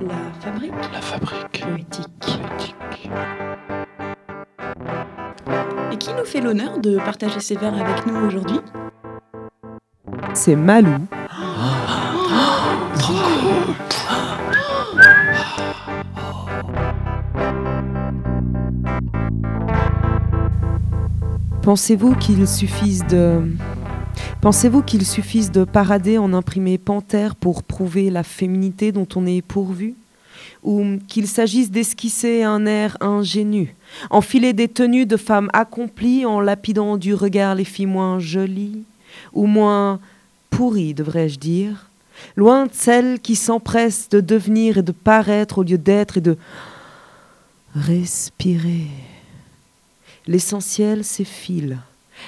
La fabrique La fabrique poétique. poétique. Et qui nous fait l'honneur de partager ses vers avec nous aujourd'hui? C'est Malou. Pensez-vous qu'il suffise de Pensez-vous qu'il suffise de parader en imprimé panthère pour prouver la féminité dont on est pourvu? Ou qu'il s'agisse d'esquisser un air ingénu, enfiler des tenues de femmes accomplies en lapidant du regard les filles moins jolies Ou moins pourries, devrais-je dire? Loin de celles qui s'empressent de devenir et de paraître au lieu d'être et de respirer. L'essentiel, fil.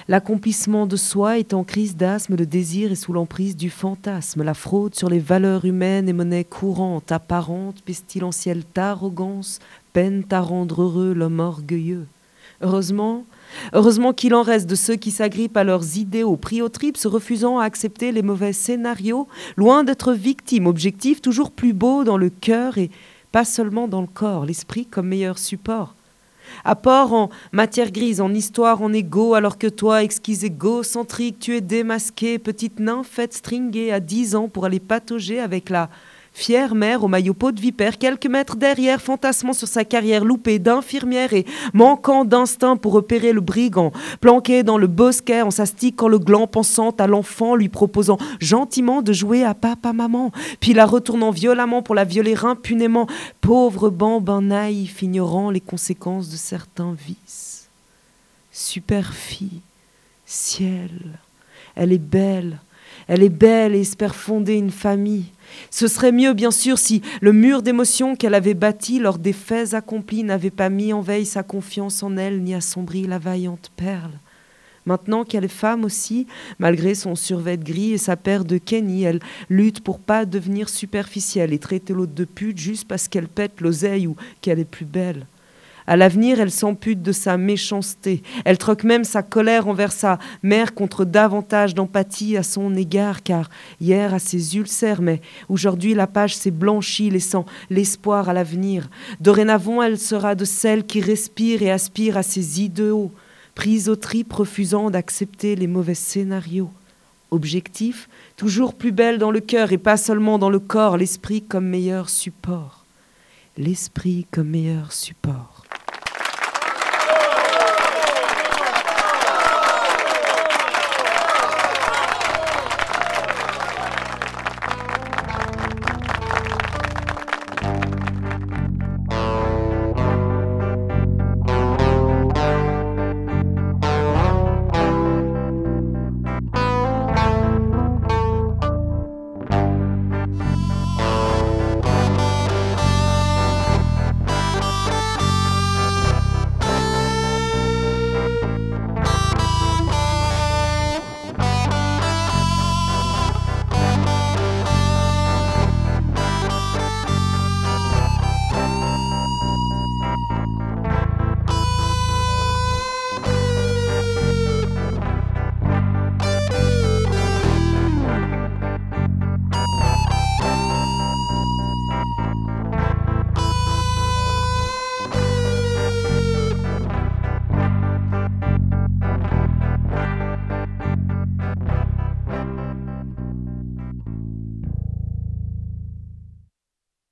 L'accomplissement de soi est en crise d'asthme, le désir est sous l'emprise du fantasme, la fraude sur les valeurs humaines est monnaie courante, apparente, pestilentielle arrogance, peine à rendre heureux l'homme orgueilleux. Heureusement, heureusement qu'il en reste de ceux qui s'agrippent à leurs idéaux, pris au trip, se refusant à accepter les mauvais scénarios, loin d'être victimes, objectif toujours plus beau dans le cœur et pas seulement dans le corps, l'esprit comme meilleur support. Apport en matière grise, en histoire, en égo, alors que toi, exquis égocentrique, tu es démasqué, petite nymphette stringée à dix ans pour aller patauger avec la fière mère au maillot peau de vipère, quelques mètres derrière, fantasmant sur sa carrière loupée d'infirmière et manquant d'instinct pour repérer le brigand, planqué dans le bosquet en s'astiquant le gland, pensant à l'enfant, lui proposant gentiment de jouer à papa-maman, puis la retournant violemment pour la violer impunément, pauvre bambin naïf, ignorant les conséquences de certains vices. Super fille, ciel, elle est belle, elle est belle et espère fonder une famille. Ce serait mieux, bien sûr, si le mur d'émotions qu'elle avait bâti lors des faits accomplis n'avait pas mis en veille sa confiance en elle, ni assombri la vaillante perle. Maintenant qu'elle est femme aussi, malgré son survêt gris et sa paire de Kenny, elle lutte pour pas devenir superficielle et traiter l'autre de pute juste parce qu'elle pète l'oseille ou qu'elle est plus belle. À l'avenir, elle s'ampute de sa méchanceté. Elle troque même sa colère envers sa mère contre davantage d'empathie à son égard, car hier à ses ulcères, mais aujourd'hui la page s'est blanchie, laissant l'espoir à l'avenir. Dorénavant, elle sera de celles qui respirent et aspirent à ses idéaux, prise au trip, refusant d'accepter les mauvais scénarios. Objectif, toujours plus belle dans le cœur et pas seulement dans le corps, l'esprit comme meilleur support. L'esprit comme meilleur support.